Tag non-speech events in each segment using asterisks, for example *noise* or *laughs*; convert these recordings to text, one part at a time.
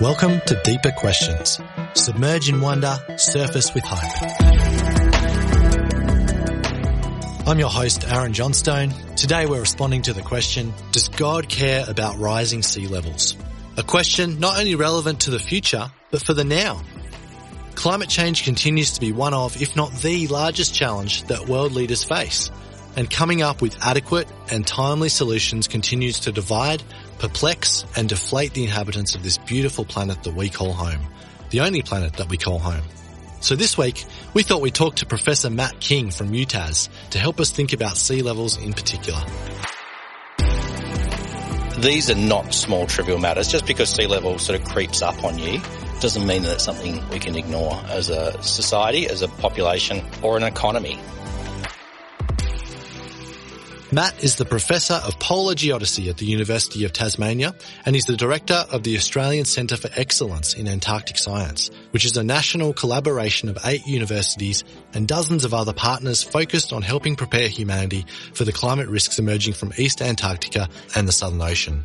Welcome to Deeper Questions. Submerge in wonder, surface with hope. I'm your host, Aaron Johnstone. Today we're responding to the question, does God care about rising sea levels? A question not only relevant to the future, but for the now. Climate change continues to be one of, if not the largest challenge that world leaders face. And coming up with adequate and timely solutions continues to divide, perplex and deflate the inhabitants of this beautiful planet that we call home. The only planet that we call home. So this week, we thought we'd talk to Professor Matt King from UTAS to help us think about sea levels in particular. These are not small trivial matters. Just because sea level sort of creeps up on you doesn't mean that it's something we can ignore as a society, as a population, or an economy. Matt is the Professor of Polar Geodesy at the University of Tasmania and he's the Director of the Australian Centre for Excellence in Antarctic Science, which is a national collaboration of eight universities and dozens of other partners focused on helping prepare humanity for the climate risks emerging from East Antarctica and the Southern Ocean.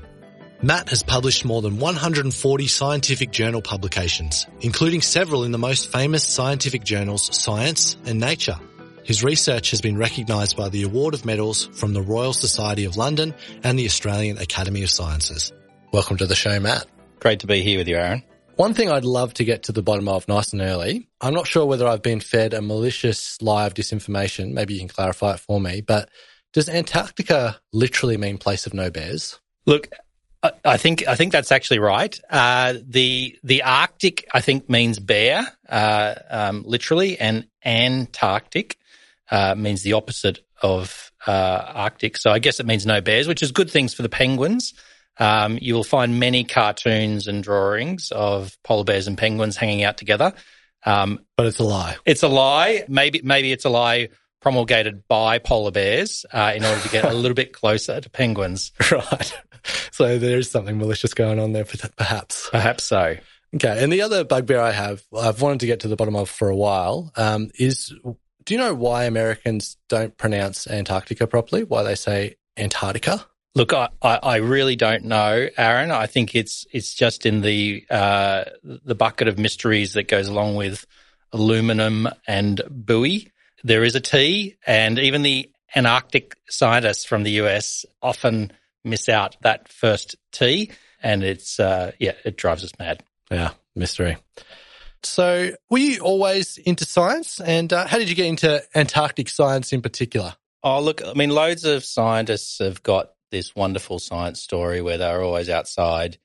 Matt has published more than 140 scientific journal publications, including several in the most famous scientific journals Science and Nature. His research has been recognised by the award of medals from the Royal Society of London and the Australian Academy of Sciences. Welcome to the show, Matt. Great to be here with you, Aaron. One thing I'd love to get to the bottom of nice and early. I'm not sure whether I've been fed a malicious lie of disinformation. Maybe you can clarify it for me. But does Antarctica literally mean place of no bears? Look, I think I think that's actually right. Uh, the the Arctic I think means bear, uh, um, literally, and Antarctic uh, means the opposite of uh, Arctic. So I guess it means no bears, which is good things for the penguins. Um, you will find many cartoons and drawings of polar bears and penguins hanging out together. Um, but it's a lie. It's a lie. Maybe maybe it's a lie promulgated by polar bears uh, in order to get a little bit closer to penguins. *laughs* Right. So there is something malicious going on there, perhaps. Perhaps so. Okay. And the other bugbear I have, I've wanted to get to the bottom of for a while, um, is do you know why Americans don't pronounce Antarctica properly? Why they say Antarctica? Look, I, I, really don't know, Aaron. I think it's it's just in the uh, the bucket of mysteries that goes along with aluminum and buoy. There is a T, and even the Antarctic scientists from the US often miss out that first T, and it's uh, yeah, it drives us mad. Yeah, mystery. So, were you always into science? And uh, how did you get into Antarctic science in particular? Oh, look, I mean, loads of scientists have got this wonderful science story where they're always outside,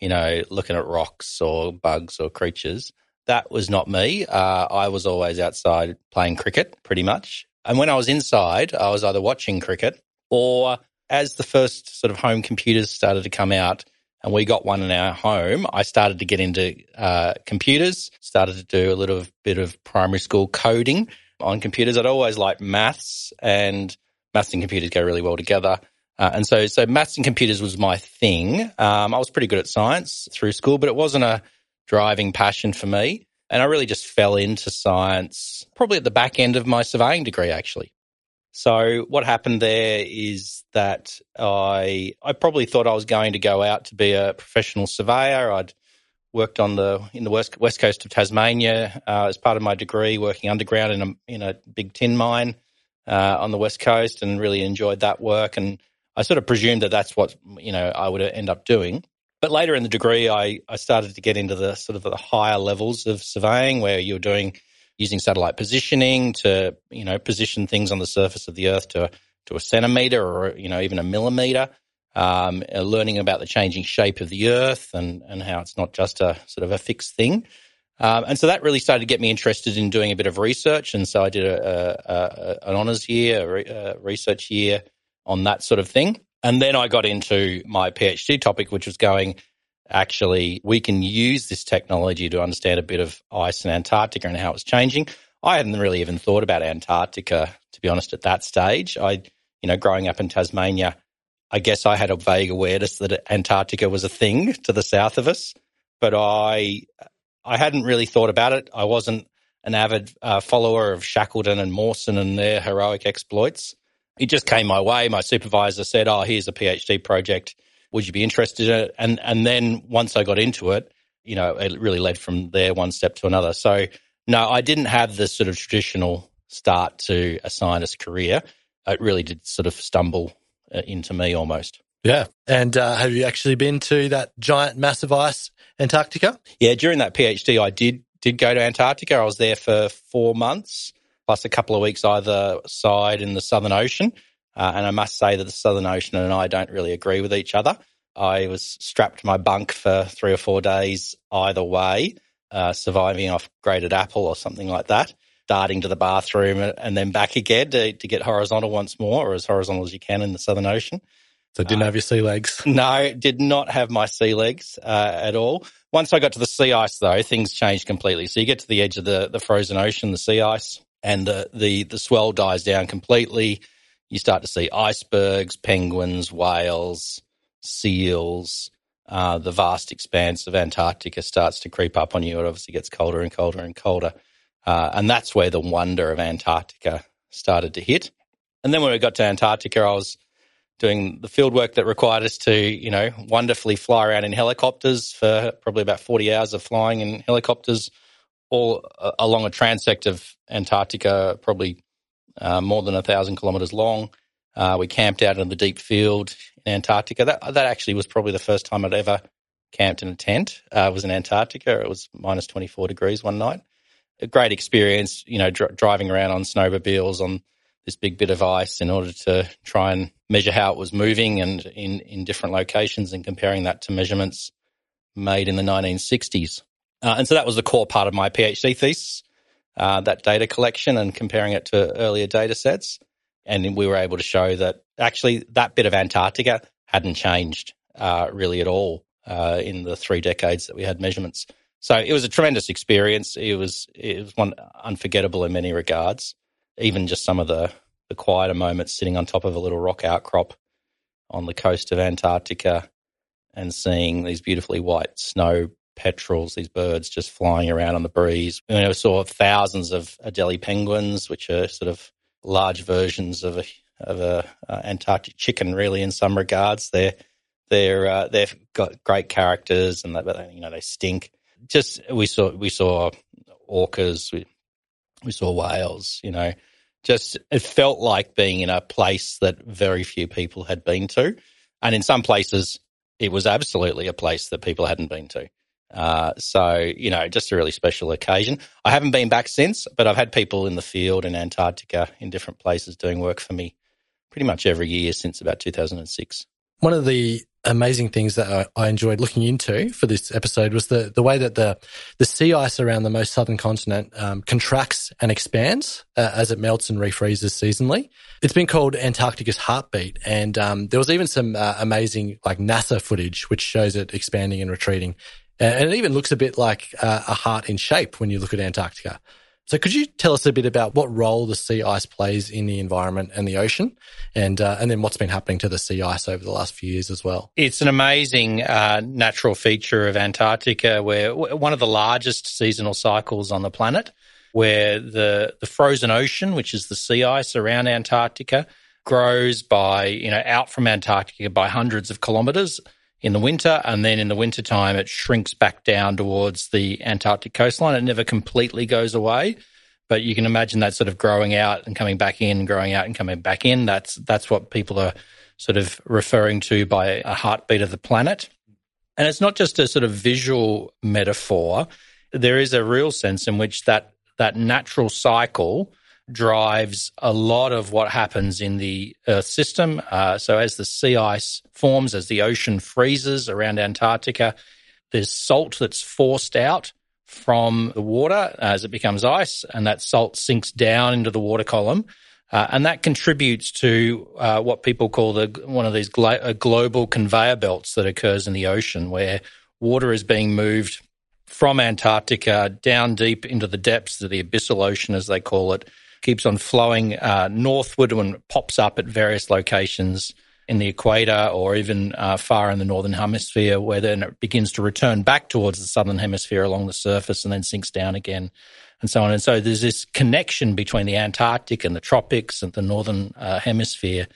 you know, looking at rocks or bugs or creatures. That was not me. Uh, I was always outside playing cricket, pretty much. And when I was inside, I was either watching cricket or as the first sort of home computers started to come out, and we got one in our home, I started to get into uh, computers, started to do a little bit of primary school coding on computers. I'd always liked maths, and maths and computers go really well together. Uh, and so, so maths and computers was my thing. Um, I was pretty good at science through school, but it wasn't a driving passion for me. And I really just fell into science probably at the back end of my surveying degree, actually. So what happened there is that I I probably thought I was going to go out to be a professional surveyor. I'd worked on the in the west west coast of Tasmania uh, as part of my degree, working underground in a in a big tin mine uh, on the west coast, and really enjoyed that work. And I sort of presumed that that's what you know I would end up doing. But later in the degree, I I started to get into the sort of the higher levels of surveying, where you're doing using satellite positioning to, you know, position things on the surface of the Earth to, to a centimeter or, you know, even a millimeter. Um, uh, learning about the changing shape of the Earth and, and how it's not just a sort of a fixed thing. Um, and so that really started to get me interested in doing a bit of research. And so I did a, a, a an honours year, a, research year on that sort of thing. And then I got into my PhD topic, which was going, actually we can use this technology to understand a bit of ice in Antarctica and how it's changing. I hadn't really even thought about Antarctica, to be honest, at that stage. I, you know, growing up in Tasmania, I guess I had a vague awareness that Antarctica was a thing *laughs* to the south of us, but I, I hadn't really thought about it. I wasn't an avid uh, follower of Shackleton and Mawson and their heroic exploits. It just came my way. My supervisor said, "Oh, here's a PhD project Would you be interested in it? And and then once I got into it, you know, it really led from there one step to another. So no, I didn't have the sort of traditional start to a scientist career. It really did sort of stumble uh, into me almost. Yeah. And uh, have you actually been to that giant, mass of ice Antarctica? Yeah, during that PhD, I did did go to Antarctica. I was there for four months, plus a couple of weeks either side in the Southern Ocean. Uh, and I must say that the Southern Ocean and I don't really agree with each other. I was strapped to my bunk for three or four days either way, uh, surviving off grated apple or something like that, darting to the bathroom and then back again to, to get horizontal once more, or as horizontal as you can in the Southern Ocean. So didn't uh, have your sea legs? *laughs* No, did not have my sea legs uh, at all. Once I got to the sea ice, though, things changed completely. So you get to the edge of the, the frozen ocean, the sea ice, and the, the, the swell dies down completely. You start to see icebergs, penguins, whales, seals. Uh, the vast expanse of Antarctica starts to creep up on you. It obviously gets colder and colder and colder. Uh, and that's where the wonder of Antarctica started to hit. And then when we got to Antarctica, I was doing the field work that required us to, you know, wonderfully fly around in helicopters for probably about 40 hours of flying in helicopters all uh, along a transect of Antarctica, probably uh, more than a thousand kilometers long. Uh, we camped out in the deep field in Antarctica. That that actually was probably the first time I'd ever camped in a tent. Uh, it was in Antarctica. It was minus 24 degrees one night. A great experience, you know, dr- driving around on snowmobiles on this big bit of ice in order to try and measure how it was moving and in, in different locations and comparing that to measurements made in the 1960s. Uh, and so that was the core part of my PhD thesis, uh, that data collection and comparing it to earlier data sets. And we were able to show that actually that bit of Antarctica hadn't changed uh, really at all uh, in the three decades that we had measurements. So it was a tremendous experience. It was it was one unforgettable in many regards even just some of the, the quieter moments sitting on top of a little rock outcrop on the coast of Antarctica and seeing these beautifully white snow petrels, these birds just flying around on the breeze. I, I saw thousands of Adelie penguins, which are sort of large versions of a of a uh, Antarctic chicken, really in some regards. They're they're uh, they've got great characters, and they, you know they stink. Just we saw we saw orcas, we, we saw whales, you know, just it felt like being in a place that very few people had been to. And in some places, it was absolutely a place that people hadn't been to. Uh, so, you know, just a really special occasion. I haven't been back since, but I've had people in the field in Antarctica in different places doing work for me pretty much every year since about 2006. One of the amazing things that I, enjoyed looking into for this episode was the the way that the the sea ice around the most southern continent um, contracts and expands uh, as it melts and refreezes seasonally. It's been called Antarctica's heartbeat, and um, there was even some uh, amazing like NASA footage which shows it expanding and retreating, and it even looks a bit like uh, a heart in shape when you look at Antarctica. So, could you tell us a bit about what role the sea ice plays in the environment and the ocean, and uh, and then what's been happening to the sea ice over the last few years as well? It's an amazing uh, natural feature of Antarctica, where one of the largest seasonal cycles on the planet, where the the frozen ocean, which is the sea ice around Antarctica, grows by you know out from Antarctica by hundreds of kilometers in the winter, and then in the wintertime it shrinks back down towards the Antarctic coastline. It never completely goes away, but you can imagine that sort of growing out and coming back in, growing out and coming back in. That's that's what people are sort of referring to by a heartbeat of the planet. And it's not just a sort of visual metaphor. There is a real sense in which that that natural cycle drives a lot of what happens in the Earth system. Uh, so, as the sea ice forms, as the ocean freezes around Antarctica, there's salt that's forced out from the water as it becomes ice, and that salt sinks down into the water column. Uh, and that contributes to uh, what people call the one of these glo- global conveyor belts that occurs in the ocean, where water is being moved from Antarctica down deep into the depths of the abyssal ocean, as they call it, keeps on flowing uh, northward and pops up at various locations in the equator or even uh, far in the northern hemisphere, where then it begins to return back towards the southern hemisphere along the surface and then sinks down again, and so on. And so there's this connection between the Antarctic and the tropics and the northern uh, hemisphere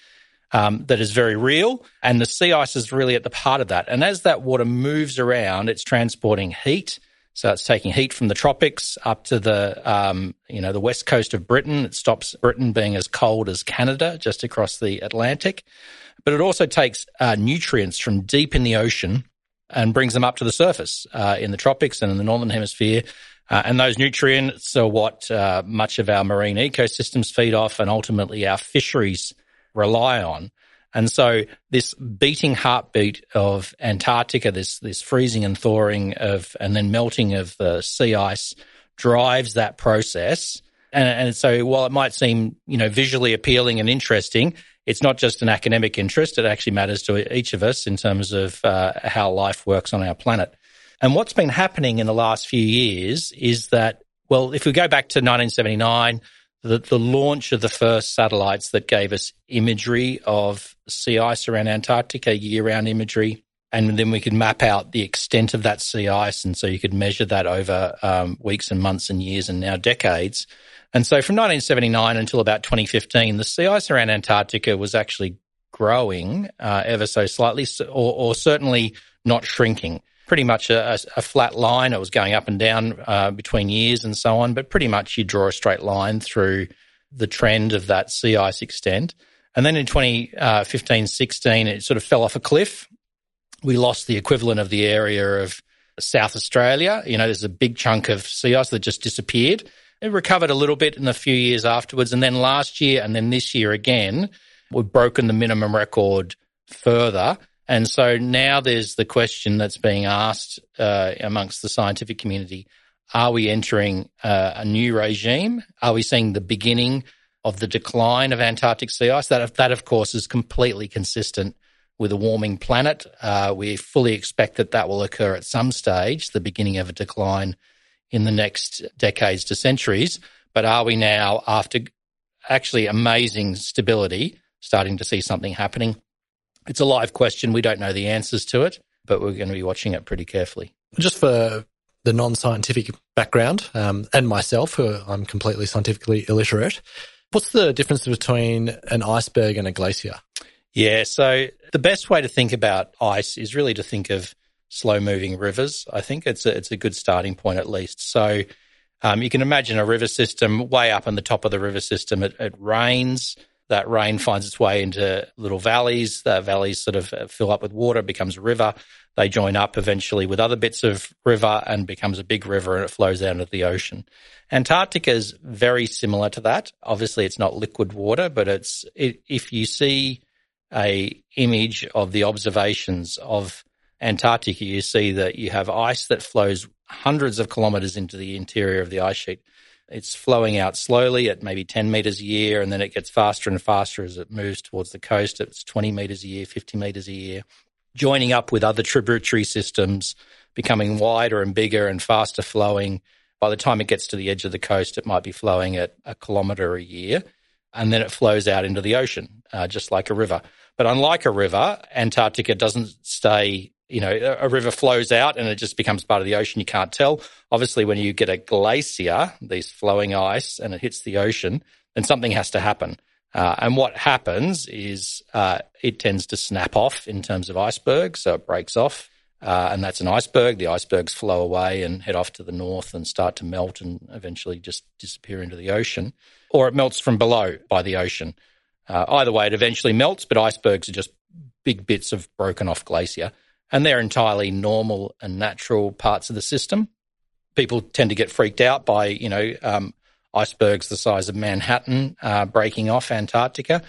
um, that is very real. And the sea ice is really at the part of that. And as that water moves around, it's transporting heat. So it's taking heat from the tropics up to the, um, you know, the west coast of Britain. It stops Britain being as cold as Canada, just across the Atlantic. But it also takes uh, nutrients from deep in the ocean and brings them up to the surface uh, in the tropics and in the northern hemisphere. Uh, and those nutrients are what uh, much of our marine ecosystems feed off, and ultimately our fisheries rely on. And so this beating heartbeat of Antarctica, this, this freezing and thawing of, and then melting of the sea ice drives that process. And, and so while it might seem, you know, visually appealing and interesting, it's not just an academic interest. It actually matters to each of us in terms of uh, how life works on our planet. And what's been happening in the last few years is that, well, if we go back to 1979, the, the launch of the first satellites that gave us imagery of sea ice around Antarctica, year round imagery. And then we could map out the extent of that sea ice. And so you could measure that over um, weeks and months and years and now decades. And so from 1979 until about 2015, the sea ice around Antarctica was actually growing uh, ever so slightly, or, or certainly not shrinking pretty much a, a, flat line. It was going up and down uh, between years and so on, but pretty much you draw a straight line through the trend of that sea ice extent. And then in 2015 uh, 16, it sort of fell off a cliff. We lost the equivalent of the area of South Australia. You know, there's a big chunk of sea ice that just disappeared. It recovered a little bit in the few years afterwards. And then last year and then this year again, we've broken the minimum record further. And so now there's the question that's being asked uh, amongst the scientific community are we entering uh, a new regime? Are we seeing the beginning of the decline of Antarctic sea ice? That, that of course, is completely consistent with a warming planet. Uh, we fully expect that that will occur at some stage, the beginning of a decline in the next decades to centuries. But are we now, after actually amazing stability, starting to see something happening? It's a live question. We don't know the answers to it, but we're going to be watching it pretty carefully. Just for the non-scientific background um, and myself, who I'm completely scientifically illiterate, what's the difference between an iceberg and a glacier? Yeah, so the best way to think about ice is really to think of slow-moving rivers. I think it's a, it's a good starting point at least. So um, you can imagine a river system way up on the top of the river system. It, it rains that rain finds its way into little valleys. The valleys sort of fill up with water, becomes a river. They join up eventually with other bits of river and becomes a big river and it flows out into the ocean. Antarctica is very similar to that. Obviously, it's not liquid water, but it's it, if you see a image of the observations of Antarctica, you see that you have ice that flows hundreds of kilometers into the interior of the ice sheet. It's flowing out slowly at maybe 10 meters a year, and then it gets faster and faster as it moves towards the coast. It's 20 meters a year, 50 meters a year, joining up with other tributary systems, becoming wider and bigger and faster flowing. By the time it gets to the edge of the coast, it might be flowing at a kilometer a year, and then it flows out into the ocean, uh, just like a river. But unlike a river, Antarctica doesn't stay you know, a river flows out and it just becomes part of the ocean. You can't tell. Obviously, when you get a glacier, these flowing ice, and it hits the ocean, then something has to happen. Uh, and what happens is uh, it tends to snap off in terms of icebergs, so it breaks off. Uh, and that's an iceberg. The icebergs flow away and head off to the north and start to melt and eventually just disappear into the ocean. Or it melts from below by the ocean. Uh, either way, it eventually melts, but icebergs are just big bits of broken off glacier and they're entirely normal and natural parts of the system. People tend to get freaked out by, you know, um, icebergs the size of Manhattan uh, breaking off Antarctica.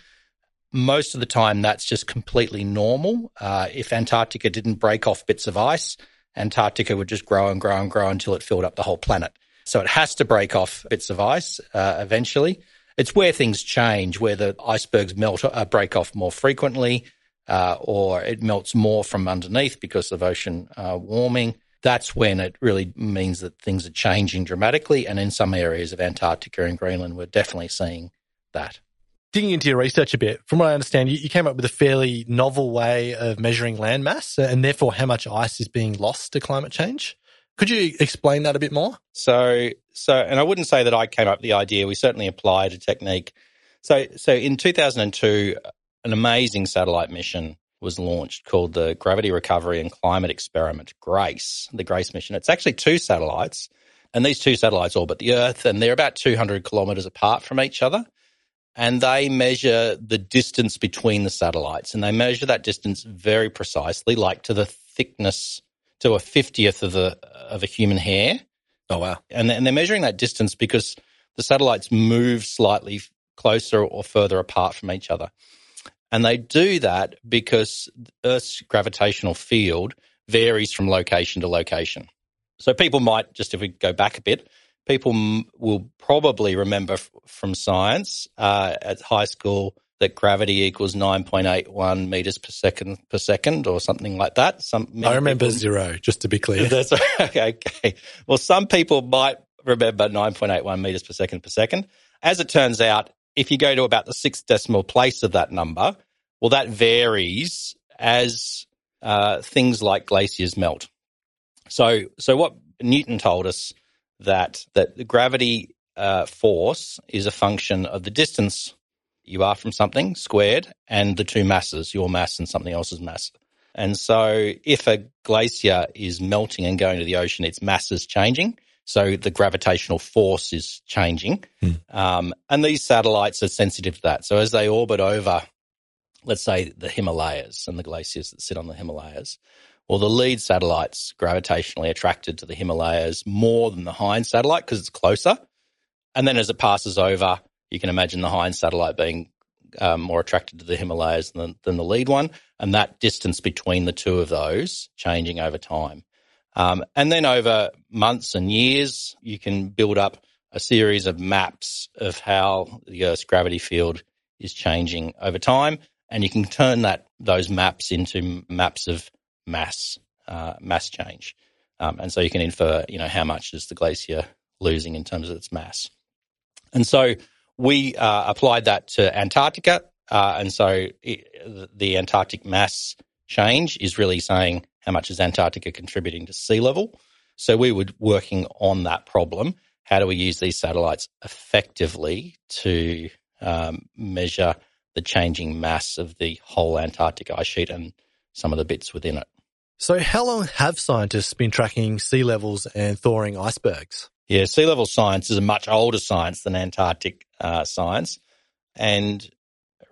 Most of the time, that's just completely normal. Uh, if Antarctica didn't break off bits of ice, Antarctica would just grow and grow and grow until it filled up the whole planet. So it has to break off bits of ice uh, eventually. It's where things change, where the icebergs melt, uh, break off more frequently, uh, or it melts more from underneath because of ocean uh, warming, that's when it really means that things are changing dramatically. And in some areas of Antarctica and Greenland, we're definitely seeing that. Digging into your research a bit, from what I understand, you, you came up with a fairly novel way of measuring land mass and therefore how much ice is being lost to climate change. Could you explain that a bit more? So, so, and I wouldn't say that I came up with the idea. We certainly applied a technique. So, so in 2002, an amazing satellite mission was launched called the Gravity Recovery and Climate Experiment, GRACE, the GRACE mission. It's actually two satellites, and these two satellites orbit the Earth, and they're about 200 kilometers apart from each other. And they measure the distance between the satellites, and they measure that distance very precisely, like to the thickness to a fiftieth of the of a human hair. Oh wow! And and they're measuring that distance because the satellites move slightly closer or further apart from each other. And they do that because Earth's gravitational field varies from location to location. So people might, just if we go back a bit, people m- will probably remember f- from science uh, at high school that gravity equals 9.81 meters per second per second or something like that. Some I remember people, zero, just to be clear. *laughs* That's *laughs* okay, okay. Well, some people might remember 9.81 meters per second per second. As it turns out, if you go to about the sixth decimal place of that number, well, that varies as uh, things like glaciers melt. So, so what Newton told us that that the gravity uh, force is a function of the distance you are from something squared and the two masses, your mass and something else's mass. And so, if a glacier is melting and going to the ocean, its mass is changing. So the gravitational force is changing. Hmm. Um, and these satellites are sensitive to that. So as they orbit over, let's say the Himalayas and the glaciers that sit on the Himalayas, well, the lead satellite's gravitationally attracted to the Himalayas more than the hind satellite because it's closer. And then as it passes over, you can imagine the hind satellite being um, more attracted to the Himalayas than, than the lead one, and that distance between the two of those changing over time. Um, and then over months and years, you can build up a series of maps of how the Earth's gravity field is changing over time, and you can turn that those maps into maps of mass uh, mass change. Um, and so you can infer, you know, how much is the glacier losing in terms of its mass. And so we uh, applied that to Antarctica, uh, and so it, the Antarctic mass change is really saying how much is Antarctica contributing to sea level? So we were working on that problem. How do we use these satellites effectively to um, measure the changing mass of the whole Antarctic ice sheet and some of the bits within it? So, how long have scientists been tracking sea levels and thawing icebergs? Yeah, sea level science is a much older science than Antarctic uh, science. And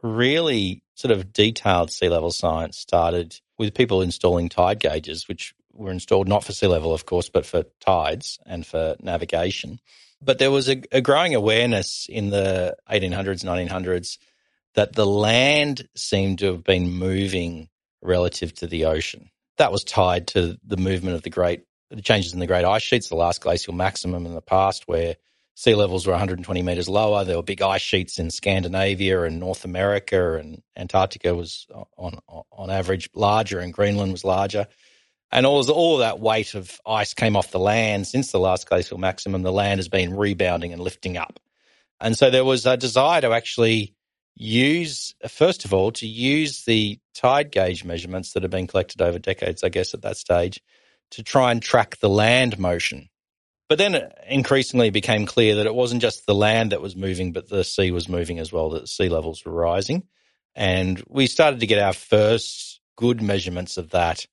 really, sort of detailed sea level science started with people installing tide gauges, which were installed not for sea level, of course, but for tides and for navigation. But there was a, a growing awareness in the 1800s, 1900s that the land seemed to have been moving relative to the ocean. That was tied to the movement of the great, the changes in the great ice sheets, the last glacial maximum in the past, where sea levels were 120 meters lower. There were big ice sheets in Scandinavia and North America, and Antarctica was on on average larger, and Greenland was larger. And all, all that weight of ice came off the land since the last glacial maximum. The land has been rebounding and lifting up. And so there was a desire to actually use, first of all, to use the tide gauge measurements that have been collected over decades, I guess, at that stage, to try and track the land motion but then it increasingly became clear that it wasn't just the land that was moving, but the sea was moving as well, that sea levels were rising. And we started to get our first good measurements of that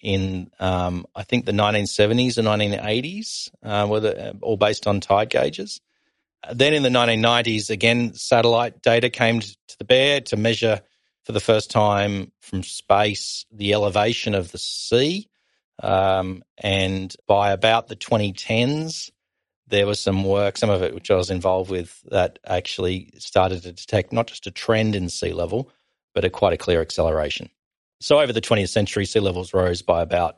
in, um, I think, the 1970s and 1980s, uh, were the, all based on tide gauges. Then in the 1990s, again, satellite data came to the bear to measure for the first time from space the elevation of the sea um, and by about the 2010s, there was some work, some of it which I was involved with, that actually started to detect not just a trend in sea level, but a quite a clear acceleration. So over the 20th century, sea levels rose by about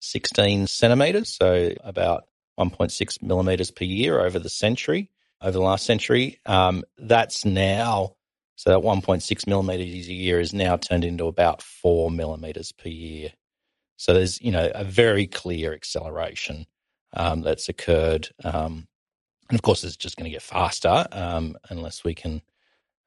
16 centimetres, so about 1.6 millimetres per year over the century, over the last century. Um, that's now, so that 1.6 millimetres a year is now turned into about 4 millimetres per year so there's, you know, a very clear acceleration um, that's occurred. Um, and of course, it's just going to get faster um, unless we can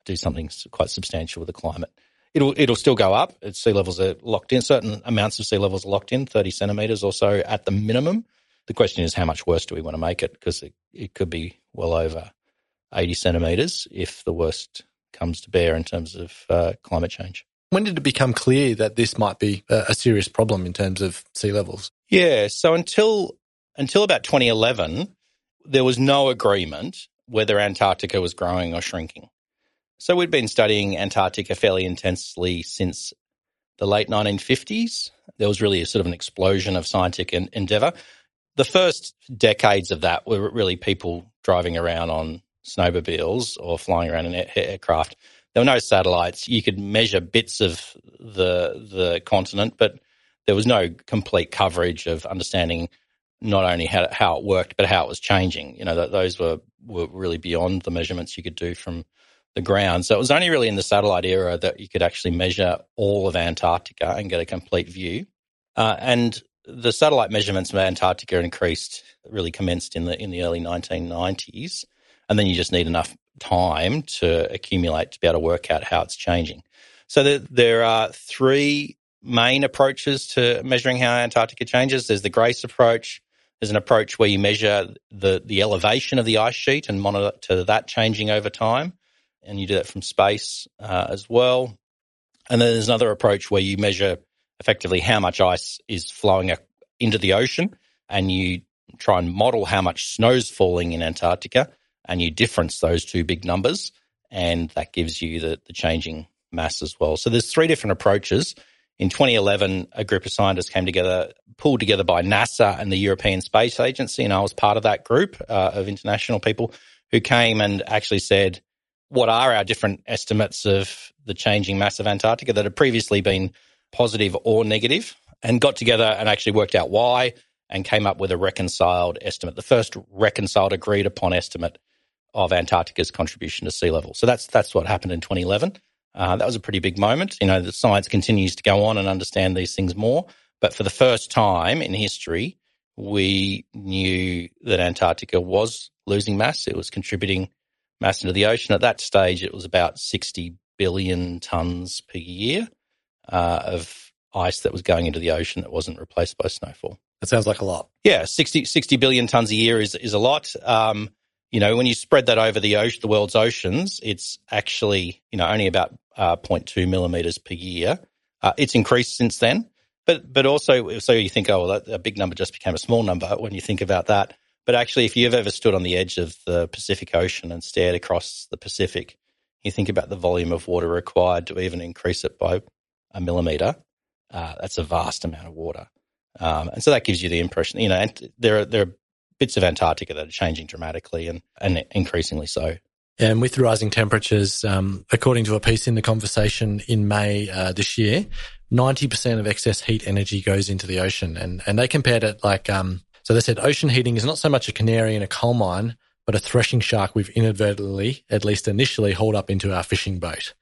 do something quite substantial with the climate. It'll it'll still go up. Its sea levels are locked in. Certain amounts of sea levels are locked in, thirty centimeters or so at the minimum. The question is, how much worse do we want to make it? Because it, it could be well over eighty centimeters if the worst comes to bear in terms of uh, climate change. When did it become clear that this might be a, a serious problem in terms of sea levels? Yeah, so until until about 2011, there was no agreement whether Antarctica was growing or shrinking. So we'd been studying Antarctica fairly intensely since the late 1950s. There was really a sort of an explosion of scientific endeavor. The first decades of that were really people driving around on snowmobiles or flying around in aircraft. There were no satellites. You could measure bits of the the continent, but there was no complete coverage of understanding not only how, how it worked, but how it was changing. You know, that those were, were really beyond the measurements you could do from the ground. So it was only really in the satellite era that you could actually measure all of Antarctica and get a complete view. Uh, and the satellite measurements of Antarctica increased, really commenced in the in the early 1990s, and then you just need enough time to accumulate to be able to work out how it's changing. So there, there are three main approaches to measuring how Antarctica changes. There's the GRACE approach, there's an approach where you measure the, the elevation of the ice sheet and monitor that changing over time. And you do that from space uh, as well. And then there's another approach where you measure effectively how much ice is flowing into the ocean and you try and model how much snow's falling in Antarctica and you difference those two big numbers and that gives you the, the changing mass as well. So there's three different approaches in 2011, a group of scientists came together, pulled together by NASA and the European Space Agency, and I was part of that group uh, of international people who came and actually said, what are our different estimates of the changing mass of Antarctica that had previously been positive or negative, and got together and actually worked out why and came up with a reconciled estimate, the first reconciled agreed upon estimate of Antarctica's contribution to sea level. So that's that's what happened in 2011. Uh, that was a pretty big moment. You know, the science continues to go on and understand these things more. But for the first time in history, we knew that Antarctica was losing mass. It was contributing mass into the ocean. At that stage, it was about 60 billion tons per year uh, of ice that was going into the ocean that wasn't replaced by snowfall. That sounds like a lot. Yeah, 60, 60 billion tons a year is, is a lot. Um, you know, when you spread that over the ocean, the world's oceans, it's actually, you know, only about uh, 0.2 millimeters per year. Uh, it's increased since then, but but also, so you think, oh, well, that, a big number just became a small number when you think about that. But actually, if you've ever stood on the edge of the Pacific Ocean and stared across the Pacific, you think about the volume of water required to even increase it by a millimeter. Uh, that's a vast amount of water, um, and so that gives you the impression. You know, and there are there are bits of Antarctica that are changing dramatically and, and increasingly so. And with rising temperatures, um, according to a piece in the conversation in May uh, this year, 90% of excess heat energy goes into the ocean. And, and they compared it like, um, so they said ocean heating is not so much a canary in a coal mine, but a threshing shark we've inadvertently, at least initially, hauled up into our fishing boat.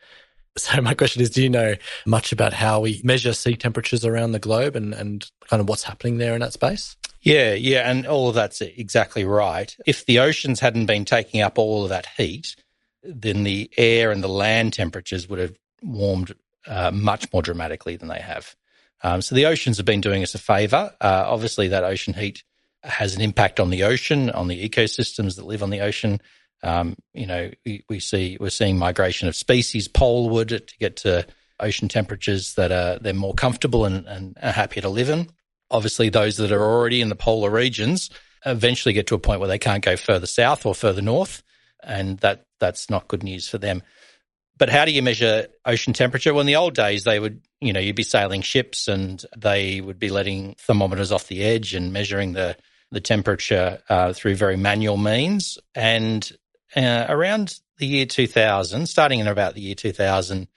So my question is, do you know much about how we measure sea temperatures around the globe and, and kind of what's happening there in that space? Yeah, yeah, and all of that's exactly right. If the oceans hadn't been taking up all of that heat, then the air and the land temperatures would have warmed uh, much more dramatically than they have. Um, so the oceans have been doing us a favour. Uh, obviously, that ocean heat has an impact on the ocean, on the ecosystems that live on the ocean. Um, you know, we, we, see we're seeing migration of species poleward to get to ocean temperatures that are they're more comfortable and, and are happier to live in. Obviously, those that are already in the polar regions eventually get to a point where they can't go further south or further north, and that that's not good news for them. But how do you measure ocean temperature? Well, in the old days, they would, you know, you'd be sailing ships and they would be letting thermometers off the edge and measuring the the temperature uh, through very manual means. And uh, around the year 2000, starting in about the year 2000,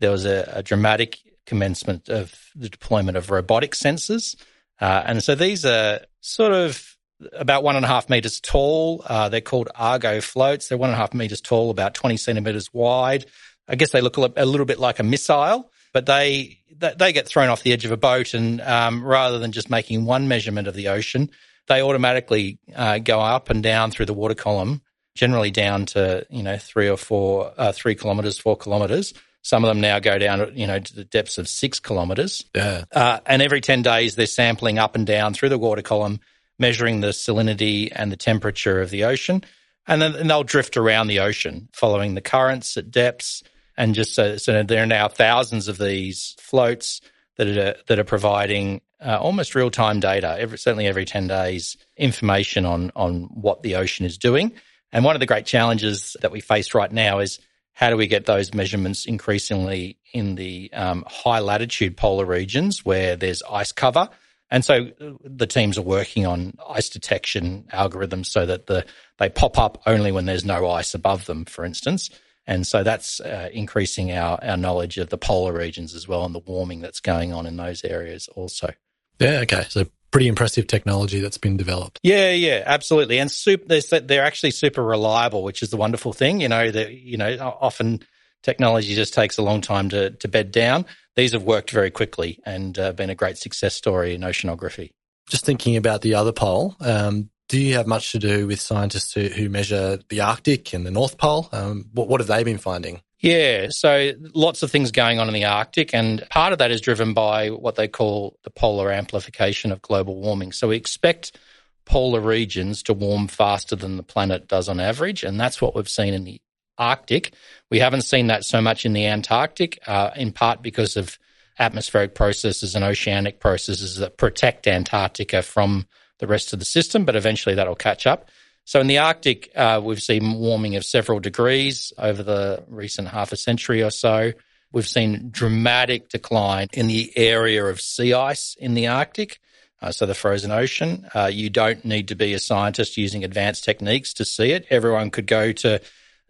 there was a, a dramatic commencement of the deployment of robotic sensors. Uh, and so these are sort of about one and a half meters tall. Uh, they're called Argo floats. They're one and a half meters tall, about 20 centimeters wide. I guess they look a little bit like a missile, but they they get thrown off the edge of a boat, and um, rather than just making one measurement of the ocean, they automatically uh, go up and down through the water column, generally down to you know three or four, uh, three kilometers, four kilometers, some of them now go down, you know, to the depths of six kilometres. Yeah. Uh, and every 10 days, they're sampling up and down through the water column, measuring the salinity and the temperature of the ocean. and then and they'll drift around the ocean following the currents at depths. And just so, so there are now thousands of these floats that are that are providing uh, almost real time data, every, certainly every ten days, information on on what the ocean is doing. And one of the great challenges that we face right now is how do we get those measurements increasingly in the um, high latitude polar regions where there's ice cover and so the teams are working on ice detection algorithms so that the they pop up only when there's no ice above them, for instance. And so that's uh, increasing our, our knowledge of the polar regions as well and the warming that's going on in those areas also. Yeah, okay. So pretty impressive technology that's been developed. Yeah, yeah, absolutely. And super, they're, they're actually super reliable, which is the wonderful thing. You know, that you know, often technology just takes a long time to, to bed down these have worked very quickly and uh, been a great success story in oceanography. Just thinking about the other pole, um, do you have much to do with scientists who, who measure the Arctic and the North Pole? Um, what, what have they been finding? Yeah, so lots of things going on in the Arctic, and part of that is driven by what they call the polar amplification of global warming. So we expect polar regions to warm faster than the planet does on average, and that's what we've seen in the Arctic. We haven't seen that so much in the Antarctic, uh, in part because of atmospheric processes and oceanic processes that protect Antarctica from the rest of the system, but eventually that'll catch up. So in the Arctic, uh, we've seen warming of several degrees over the recent half a century or so. We've seen dramatic decline in the area of sea ice in the Arctic. Uh, so the frozen ocean. Uh, you don't need to be a scientist using advanced techniques to see it. Everyone could go to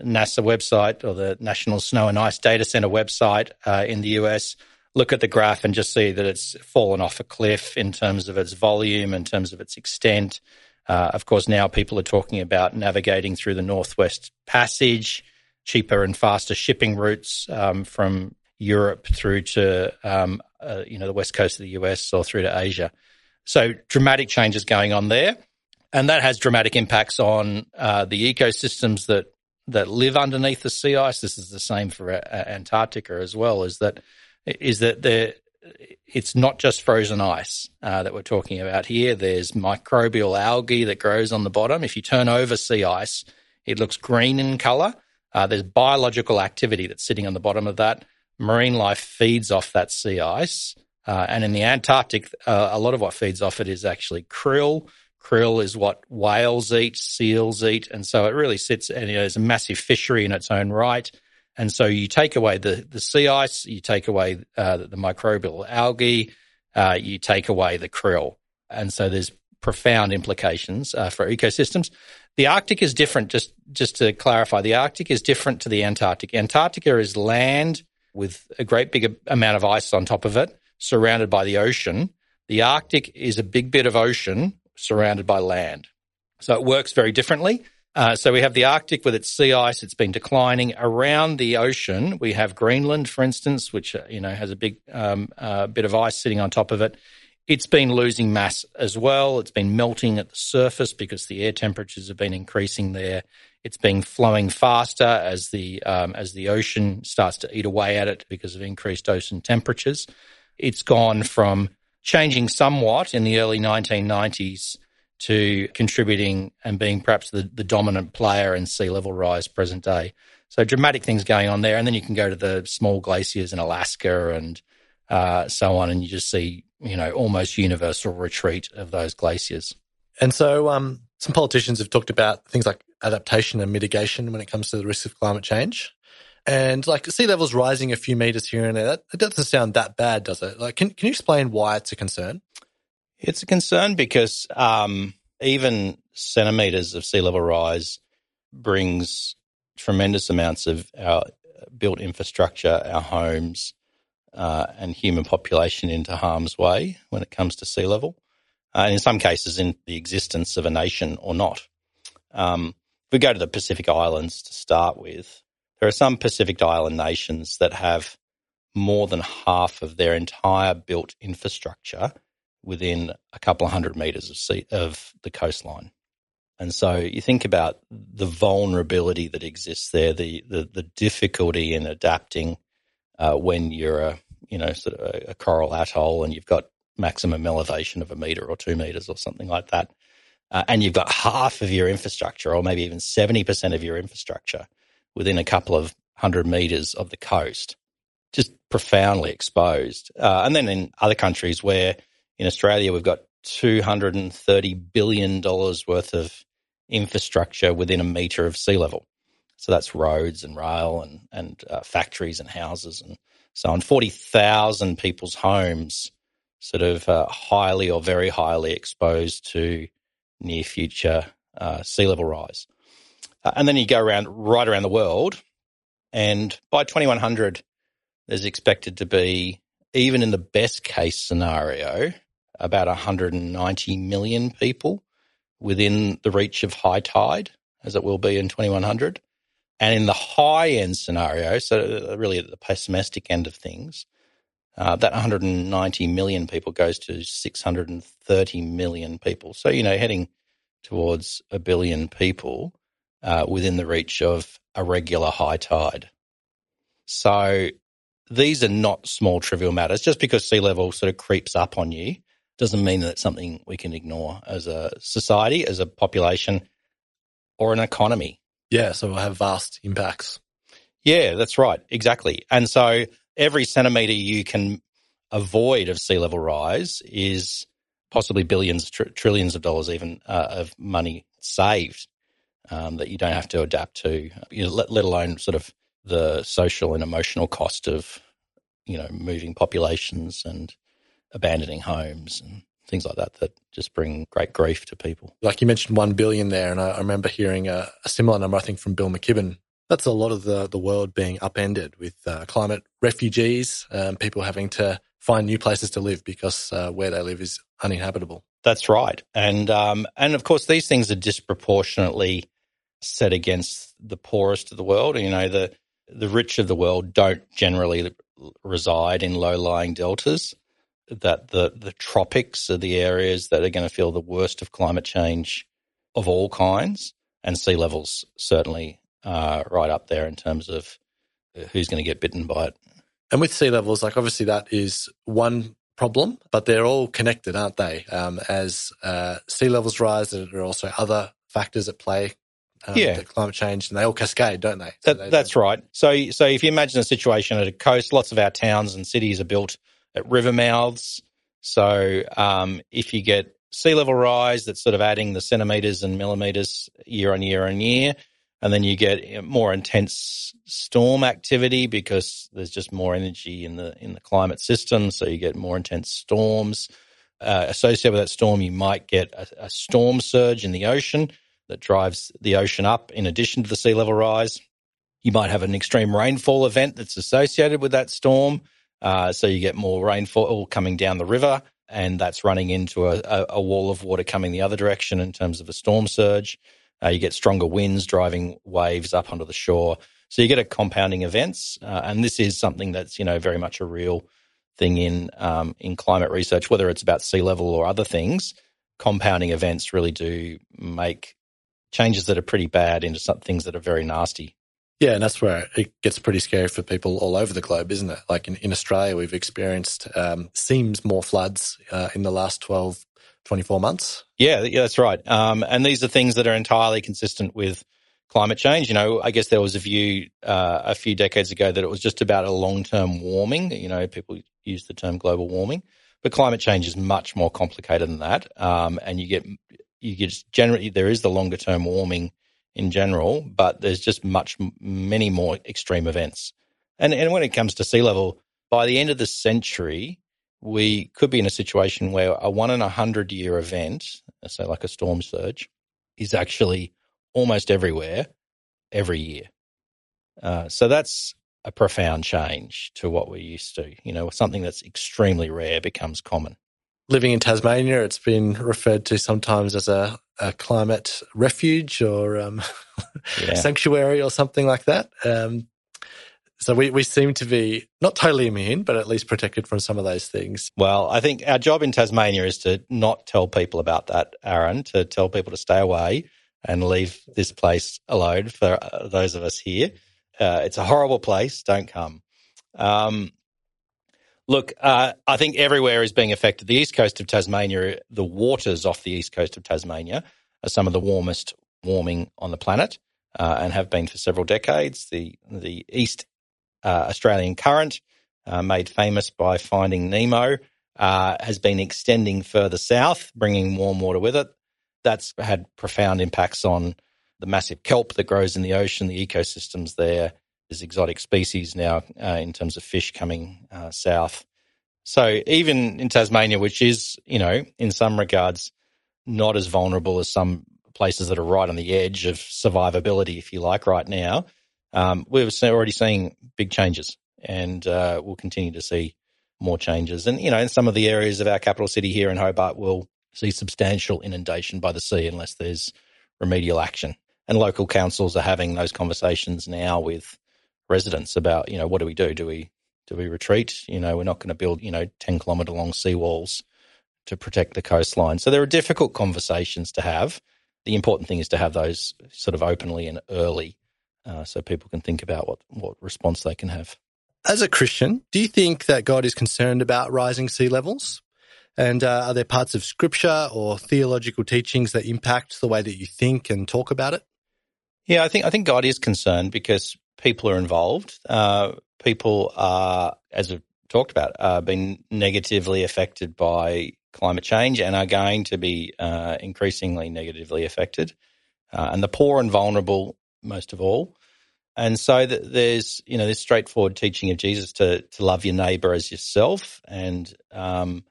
NASA website or the National Snow and Ice Data Center website uh, in the US, look at the graph and just see that it's fallen off a cliff in terms of its volume, in terms of its extent. Uh, of course, now people are talking about navigating through the Northwest Passage, cheaper and faster shipping routes um, from Europe through to um, uh, you know the west coast of the US or through to Asia. So dramatic changes going on there, and that has dramatic impacts on uh, the ecosystems that that live underneath the sea ice. This is the same for Antarctica as well. Is that is that there? It's not just frozen ice uh, that we're talking about here. There's microbial algae that grows on the bottom. If you turn over sea ice, it looks green in color. Uh, there's biological activity that's sitting on the bottom of that. Marine life feeds off that sea ice. Uh, and in the Antarctic, uh, a lot of what feeds off it is actually krill, Krill is what whales eat, seals eat, and so it really sits and you know, there's a massive fishery in its own right. And so you take away the, the sea ice, you take away uh, the microbial algae, uh, you take away the krill. And so there's profound implications uh, for ecosystems. The Arctic is different, just, just to clarify, the Arctic is different to the Antarctic. Antarctica is land with a great big amount of ice on top of it, surrounded by the ocean. The Arctic is a big bit of ocean surrounded by land. So it works very differently. Uh, so we have the Arctic with its sea ice; it's been declining. Around the ocean, we have Greenland, for instance, which uh, you know has a big um, uh, bit of ice sitting on top of it. It's been losing mass as well. It's been melting at the surface because the air temperatures have been increasing there. It's been flowing faster as the um, as the ocean starts to eat away at it because of increased ocean temperatures. It's gone from changing somewhat in the early 1990s to contributing and being perhaps the, the dominant player in sea level rise present day. So dramatic things going on there. And then you can go to the small glaciers in Alaska and uh, so on, and you just see, you know, almost universal retreat of those glaciers. And so um, some politicians have talked about things like adaptation and mitigation when it comes to the risk of climate change. And like sea levels rising a few meters here and there, that, that doesn't sound that bad, does it? Like, can, can you explain why it's a concern? It's a concern because um, even centimeters of sea level rise brings tremendous amounts of our built infrastructure, our homes, uh, and human population into harm's way when it comes to sea level, uh, and in some cases, in the existence of a nation or not. Um, if we go to the Pacific Islands to start with, there are some Pacific Island nations that have more than half of their entire built infrastructure within a couple of hundred meters of, sea, of the coastline. And so you think about the vulnerability that exists there, the the, the difficulty in adapting uh, when you're a you know sort of a, a, coral atoll and you've got maximum elevation of a meter or two meters or something like that. uh, and you've got half of your infrastructure, or maybe even 70% of your infrastructure within a couple of hundred meters of the coast, just profoundly exposed. Uh, and then in other countries where in Australia we've got $230 billion worth of infrastructure within a metre of sea level. So that's roads and rail and, and uh, factories and houses and so on. 40,000 people's homes sort of uh, highly or very highly exposed to near future uh, sea level rise. Uh, and then you go around right around the world, and by 2100, there's expected to be, even in the best case scenario, about 190 million people within the reach of high tide, as it will be in 2100. And in the high end scenario, so really at the pessimistic end of things, uh, that 190 million people goes to 630 million people. So, you know, heading towards a billion people uh, within the reach of a regular high tide. So, these are not small, trivial matters. Just because sea level sort of creeps up on you doesn't mean that it's something we can ignore as a society, as a population, or an economy. Yeah, so we'll have vast impacts. Yeah, that's right. Exactly. And so every centimetre you can avoid of sea level rise is possibly billions, tr- trillions of dollars, even uh, of money saved um, that you don't have to adapt to, you know, let, let alone sort of the social and emotional cost of, you know, moving populations and abandoning homes and things like that that just bring great grief to people. Like you mentioned, one billion there, and I, I remember hearing a, a, similar number, I think, from Bill McKibben that's a lot of the, the world being upended with uh, climate refugees, um, people having to find new places to live because uh, where they live is uninhabitable. That's right, and um, and of course these things are disproportionately set against the poorest of the world. You know, the the rich of the world don't generally reside in low lying deltas. That the the tropics are the areas that are going to feel the worst of climate change of all kinds, and sea levels certainly uh, right up there in terms of who's going to get bitten by it. And with sea levels, like obviously that is one problem, but they're all connected, aren't they? Um, as uh, sea levels rise, there are also other factors at play. Um, yeah, climate change, and they all cascade, don't they? So that, they that's right. So, so if you imagine a situation at a coast, lots of our towns and cities are built at river mouths. So, um, if you get sea level rise, that's sort of adding the centimeters and millimeters year on year on year and then you get more intense storm activity because there's just more energy in the in the climate system so you get more intense storms uh, associated with that storm you might get a, a, storm surge in the ocean that drives the ocean up in addition to the sea level rise you might have an extreme rainfall event that's associated with that storm uh, so you get more rainfall coming down the river and that's running into a, a, wall of water coming the other direction in terms of a storm surge uh, you get stronger winds driving waves up onto the shore. So you get a compounding events, uh, and this is something that's you know very much a real thing in um, in climate research, whether it's about sea level or other things. Compounding events really do make changes that are pretty bad into some things that are very nasty. Yeah, and that's where it gets pretty scary for people all over the globe, isn't it? Like in, in Australia, we've experienced um, seems more floods uh, in the last 12 24 months. Yeah, yeah, that's right. Um, and these are things that are entirely consistent with climate change. You know, I guess there was a view uh, a few decades ago that it was just about a long term warming. You know, people use the term global warming, but climate change is much more complicated than that. Um, and you get you get generally there is the longer term warming in general, but there's just much many more extreme events. And and when it comes to sea level, by the end of the century, we could be in a situation where a one in a hundred year event, say like a storm surge, is actually almost everywhere every year. Uh, so that's a profound change to what we're used to. You know, something that's extremely rare becomes common. Living in Tasmania, it's been referred to sometimes as a, a climate refuge or um, *laughs* yeah. sanctuary or something like that. Um, so we, we seem to be not totally immune, but at least protected from some of those things. Well, I think our job in Tasmania is to not tell people about that, Aaron, to tell people to stay away and leave this place alone for uh, those of us here. Uh, it's a horrible place. Don't come. Um, look, uh, I think everywhere is being affected. The east coast of Tasmania, the waters off the east coast of Tasmania are some of the warmest warming on the planet uh, and have been for several decades. The the East uh, Australian current, uh, made famous by finding Nemo, uh, has been extending further south, bringing warm water with it. That's had profound impacts on the massive kelp that grows in the ocean, the ecosystems there. There's exotic species now uh, in terms of fish coming uh, south. So even in Tasmania, which is, you know, in some regards, not as vulnerable as some places that are right on the edge of survivability, if you like, right now, um, we're already seeing big changes and uh, we'll continue to see more changes. And, you know, in some of the areas of our capital city here in Hobart, we'll see substantial inundation by the sea unless there's remedial action. And local councils are having those conversations now with residents about, you know, what do we do? Do we do we retreat? You know, we're not going to build, you know, 10 kilometre long seawalls to protect the coastline. So there are difficult conversations to have. The important thing is to have those sort of openly and early uh, so people can think about what, what response they can have. As a Christian, do you think that God is concerned about rising sea levels? And uh, are there parts of scripture or theological teachings that impact the way that you think and talk about it? Yeah, I think I think God is concerned because people are involved. Uh, people are, as we've talked about, uh, being negatively affected by climate change and are going to be uh, increasingly negatively affected. Uh, and the poor and vulnerable, most of all. And so there's, you know, this straightforward teaching of Jesus to to love your neighbor as yourself, and um,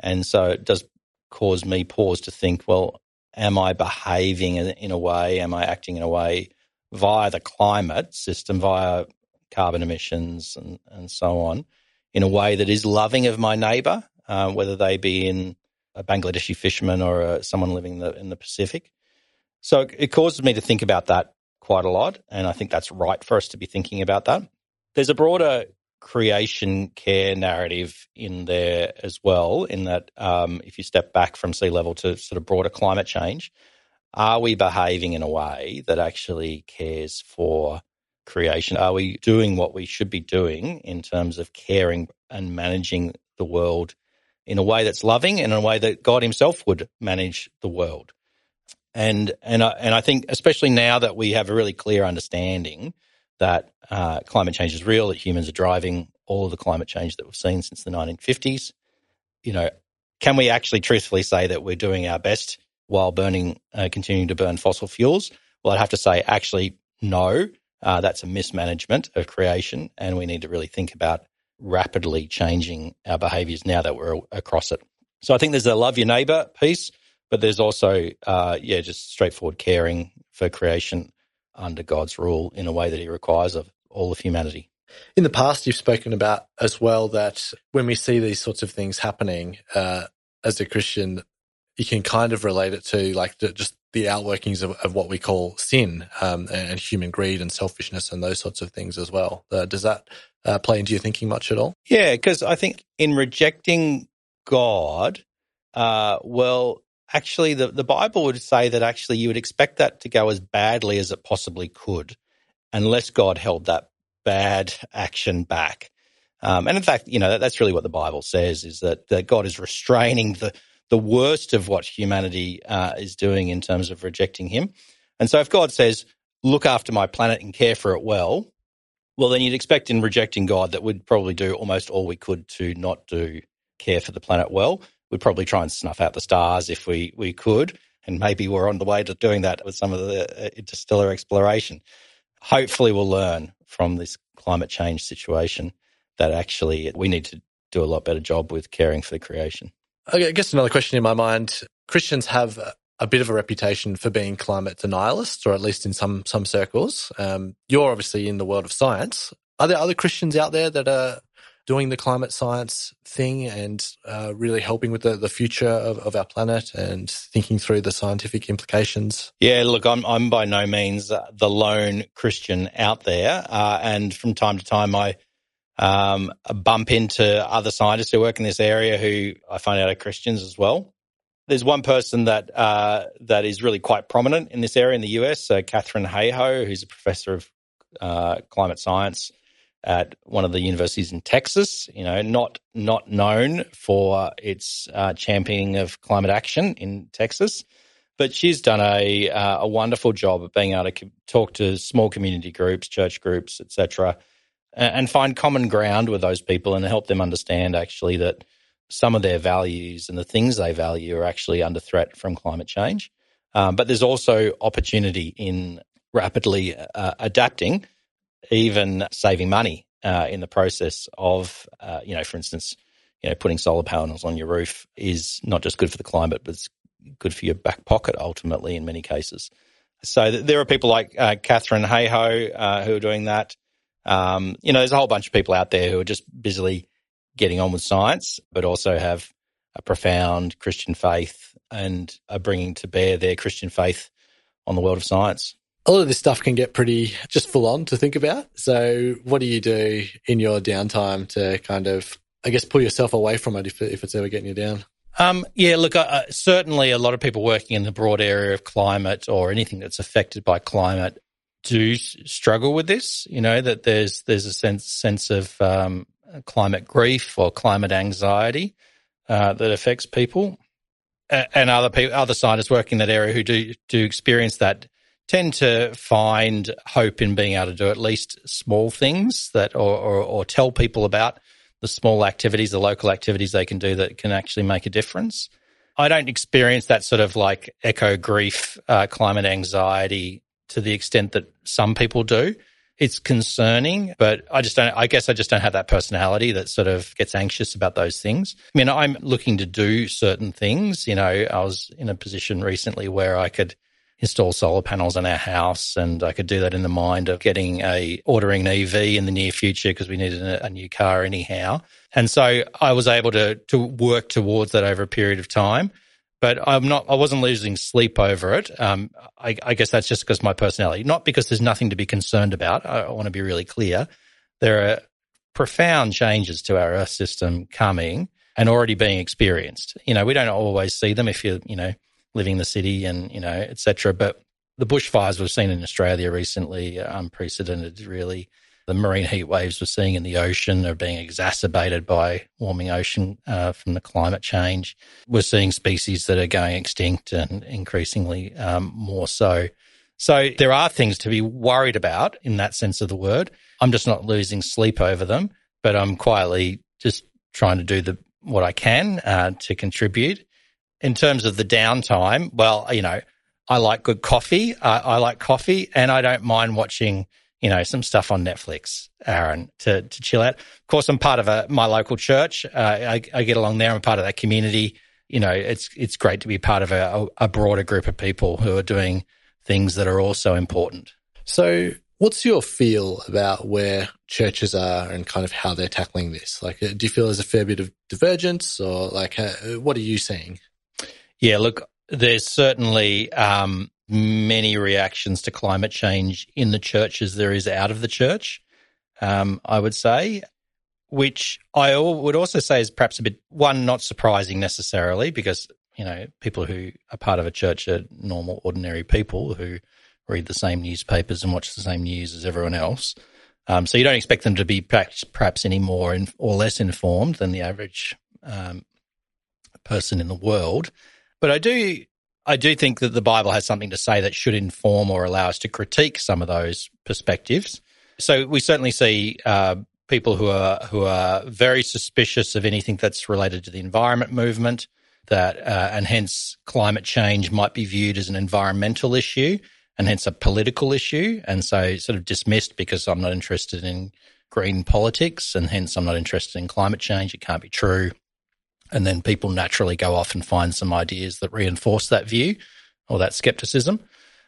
and so it does cause me pause to think, well, am I behaving in a way? Am I acting in a way via the climate system, via carbon emissions and and so on, in a way that is loving of my neighbor, uh, whether they be in a Bangladeshi fisherman or uh, someone living in the, in the Pacific. So it causes me to think about that quite a lot. And I think that's right for us to be thinking about that. There's a broader creation care narrative in there as well, in that um, if you step back from sea level to sort of broader climate change, are we behaving in a way that actually cares for creation? Are we doing what we should be doing in terms of caring and managing the world in a way that's loving and in a way that God Himself would manage the world? and and I, and I think especially now that we have a really clear understanding that uh, climate change is real, that humans are driving all of the climate change that we've seen since the 1950s. You know, can we actually truthfully say that we're doing our best while burning, uh, continuing to burn fossil fuels? Well, I'd have to say, actually, no. Uh, that's a mismanagement of creation, and we need to really think about rapidly changing our behaviours now that we're across it. So I think there's a love your neighbour piece. But there's also, uh, yeah, just straightforward caring for creation under God's rule in a way that He requires of all of humanity. In the past, you've spoken about as well that when we see these sorts of things happening, uh, as a Christian, you can kind of relate it to like the, just the outworkings of, of, what we call sin um, and human greed and selfishness and those sorts of things as well. Uh, does that uh, play into your thinking much at all? Yeah, because I think in rejecting God, uh, well, actually the, the Bible would say that actually you would expect that to go as badly as it possibly could, unless God held that bad action back. Um, and in fact, you know, that, that's really what the Bible says is that, that God is restraining the, the worst of what humanity uh, is doing in terms of rejecting him. And so if God says, look after my planet and care for it well, well, then you'd expect in rejecting God that we'd probably do almost all we could to not do care for the planet well we'd probably try and snuff out the stars if we, we could. And maybe we're on the way to doing that with some of the uh, interstellar exploration. Hopefully, we'll learn from this climate change situation that actually we need to do a lot better job with caring for the creation. I guess another question in my mind Christians have a bit of a reputation for being climate denialists, or at least in some some circles. Um, you're obviously in the world of science. Are there other Christians out there that are doing the climate science thing and uh, really helping with the, the future of, of, our planet and thinking through the scientific implications? Yeah, look, I'm, I'm by no means the lone Christian out there. Uh, and from time to time, I um, bump into other scientists who work in this area who I find out are Christians as well. There's one person that uh, that is really quite prominent in this area in the US, uh, Katharine Hayhoe, who's a professor of uh, climate science at one of the universities in Texas. You know, not not known for its uh, championing of climate action in Texas, But she's done a uh, a wonderful job of being able to talk to small community groups, church groups, etc., and find common ground with those people and help them understand actually that some of their values and the things they value are actually under threat from climate change. Um, but there's also opportunity in rapidly uh, adapting, even saving money uh, in the process of, uh, you know, for instance, you know, putting solar panels on your roof is not just good for the climate, but it's good for your back pocket ultimately in many cases. So there are people like uh, Katharine Hayhoe uh, who are doing that. Um, you know, there's a whole bunch of people out there who are just busily getting on with science, but also have a profound Christian faith and are bringing to bear their Christian faith on the world of science. A lot of this stuff can get pretty just full on to think about. So, what do you do in your downtime to kind of, I guess, pull yourself away from it if, if it's ever getting you down? Um, yeah, look, uh, certainly a lot of people working in the broad area of climate or anything that's affected by climate do struggle with this. You know that there's there's a sense sense of um, climate grief or climate anxiety uh, that affects people, and other people, other scientists working in that area who do do experience that tend to find hope in being able to do at least small things that, or, or, or tell people about the small activities, the local activities they can do that can actually make a difference. I don't experience that sort of like eco grief, uh, climate anxiety to the extent that some people do it's concerning, but I just don't, I guess I just don't have that personality that sort of gets anxious about those things. I mean, I'm looking to do certain things. You know, I was in a position recently where I could install solar panels on our house and I could do that in the mind of getting a, ordering an EV in the near future because we needed a, a new car anyhow. And so I was able to, to work towards that over a period of time but I'm not. I wasn't losing sleep over it. Um, I, I, guess that's just because my personality, not because there's nothing to be concerned about. I, I want to be really clear. There are profound changes to our Earth system coming and already being experienced. You know, we don't always see them if you're, you know, living in the city and you know, etc. But the bushfires we've seen in Australia recently, unprecedented, really the marine heat waves we're seeing in the ocean are being exacerbated by warming ocean uh, from the climate change. We're seeing species that are going extinct and increasingly um, more so. So there are things to be worried about in that sense of the word. I'm just not losing sleep over them, but I'm quietly just trying to do the what I can uh, to contribute. In terms of the downtime, well, you know, I like good coffee. Uh, I like coffee, and I don't mind watching you know, some stuff on Netflix, Aaron, to, to chill out. Of course, I'm part of a, my local church. Uh, I, I, get along there. I'm part of that community. You know, it's, it's great to be part of a, a broader group of people who are doing things that are also important. So what's your feel about where churches are and kind of how they're tackling this? Like, uh, do you feel there's a fair bit of divergence or like, uh, what are you seeing? Yeah, look, there's certainly, um, many reactions to climate change in the church as there is out of the church, um, I would say, which I would also say is perhaps a bit, one, not surprising necessarily, because, you know, people who are part of a church are normal, ordinary people who read the same newspapers and watch the same news as everyone else. Um, so you don't expect them to be perhaps, perhaps any more in, or less informed than the average um, person in the world. But I do I do think that the Bible has something to say that should inform or allow us to critique some of those perspectives. So we certainly see uh, people who are who are very suspicious of anything that's related to the environment movement, that uh, and hence climate change might be viewed as an environmental issue and hence a political issue, and so sort of dismissed because I'm not interested in green politics, and hence I'm not interested in climate change. It can't be true. And then people naturally go off and find some ideas that reinforce that view or that skepticism.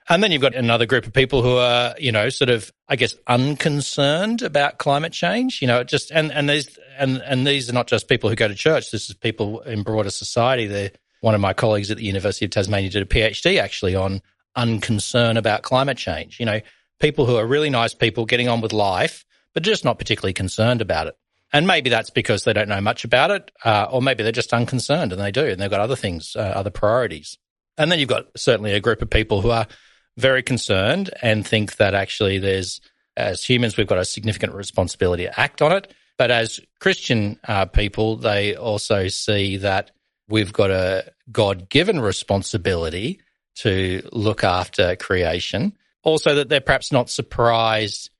And then you've got another group of people who are, you know, sort of, I guess, unconcerned about climate change. You know, just and and these and and these are not just people who go to church. This is people in broader society. They're one of my colleagues at the University of Tasmania did a PhD actually on unconcern about climate change. You know, people who are really nice people getting on with life, but just not particularly concerned about it. And maybe that's because they don't know much about it, uh, or maybe they're just unconcerned and they do, and they've got other things, uh, other priorities. And then you've got certainly a group of people who are very concerned and think that actually there's, as humans, we've got a significant responsibility to act on it. But as Christian uh, people, they also see that we've got a God given responsibility to look after creation. Also, that they're perhaps not surprised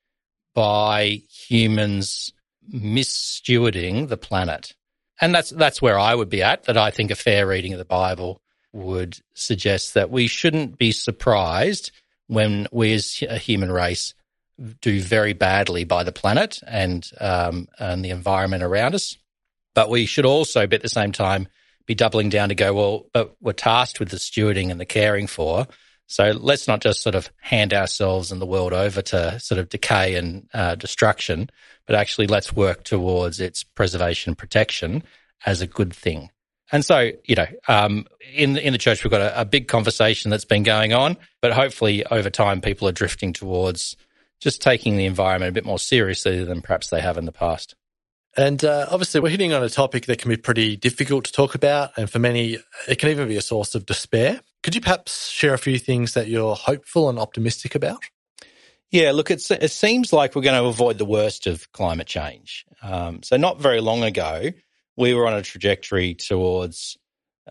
by humans misstewarding the planet. And that's, that's where I would be at, that I think a fair reading of the Bible would suggest that we shouldn't be surprised when we as a human race do very badly by the planet and um, and the environment around us. But we should also, at the same time, be doubling down to go, well, but we're tasked with the stewarding and the caring for. So let's not just sort of hand ourselves and the world over to sort of decay and uh, destruction, but actually let's work towards its preservation protection as a good thing. And so, you know, um, in in the church, we've got a, a, big conversation that's been going on, but hopefully, over time, people are drifting towards just taking the environment a bit more seriously than perhaps they have in the past. And uh, obviously, we're hitting on a topic that can be pretty difficult to talk about, and for many, it can even be a source of despair. Could you perhaps share a few things that you're hopeful and optimistic about? Yeah, look, it seems like we're going to avoid the worst of climate change. Um, so, not very long ago, we were on a trajectory towards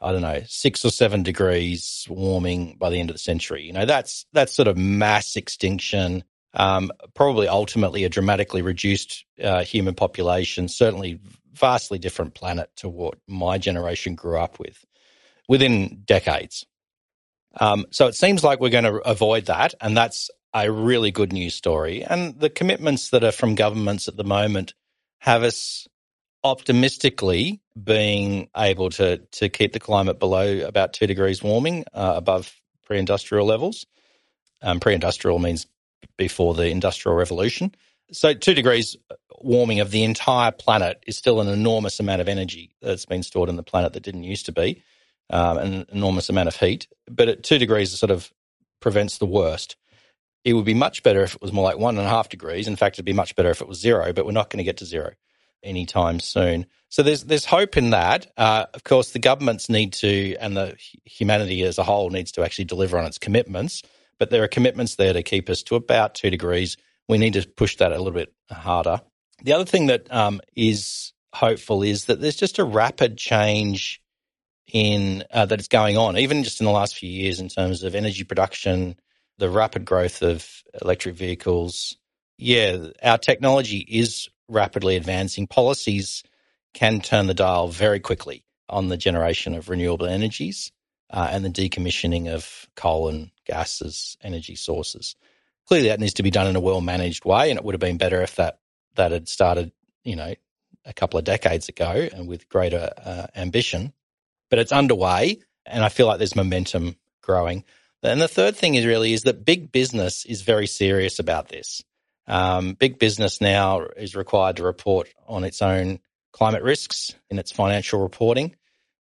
I don't know, six or seven degrees warming by the end of the century. You know, that's that's sort of mass extinction. Um, probably ultimately a dramatically reduced uh, human population. Certainly, vastly different planet to what my generation grew up with within decades. Um, so it seems like we're going to avoid that, and that's a really good news story. And the commitments that are from governments at the moment have us optimistically being able to to keep the climate below about two degrees warming uh, above pre-industrial levels. Um, pre-industrial means before the industrial revolution. So two degrees warming of the entire planet is still an enormous amount of energy that's been stored in the planet that didn't used to be, um, an enormous amount of heat. But at two degrees, it sort of prevents the worst. It would be much better if it was more like one and a half degrees. In fact, it'd be much better if it was zero, but we're not going to get to zero anytime soon. So there's there's hope in that. Uh, of course, the governments need to, and the humanity as a whole needs to actually deliver on its commitments. But there are commitments there to keep us to about two degrees. We need to push that a little bit harder. The other thing that um, is hopeful is that there's just a rapid change in uh, that is going on, even just in the last few years, in terms of energy production, the rapid growth of electric vehicles. Yeah, our technology is rapidly advancing, policies can turn the dial very quickly on the generation of renewable energies uh, and the decommissioning of coal and gas as energy sources. Clearly, that needs to be done in a well managed way, and it would have been better if that that had started, you know, a couple of decades ago and with greater uh, ambition. But it's underway, and I feel like there's momentum growing. And the third thing is really is that big business is very serious about this. Um, big business now is required to report on its own climate risks in its financial reporting.